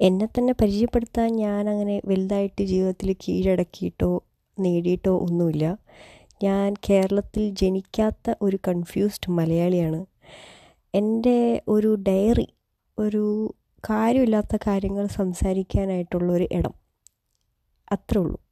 എന്നെ തന്നെ പരിചയപ്പെടുത്താൻ ഞാനങ്ങനെ വലുതായിട്ട് ജീവിതത്തിൽ കീഴടക്കിയിട്ടോ നേടിയിട്ടോ ഒന്നുമില്ല. ഞാൻ കേരളത്തിൽ ജനിക്കാത്ത ഒരു കൺഫ്യൂസ്ഡ് മലയാളിയാണ്. എന്റെ ഒരു ഡയറി ഒരു കാര്യമില്ലാത്ത കാര്യങ്ങൾ സംസാരിക്കാനായിട്ടുള്ളൊരു ഇടം. അത്രേ ഉള്ളൂ.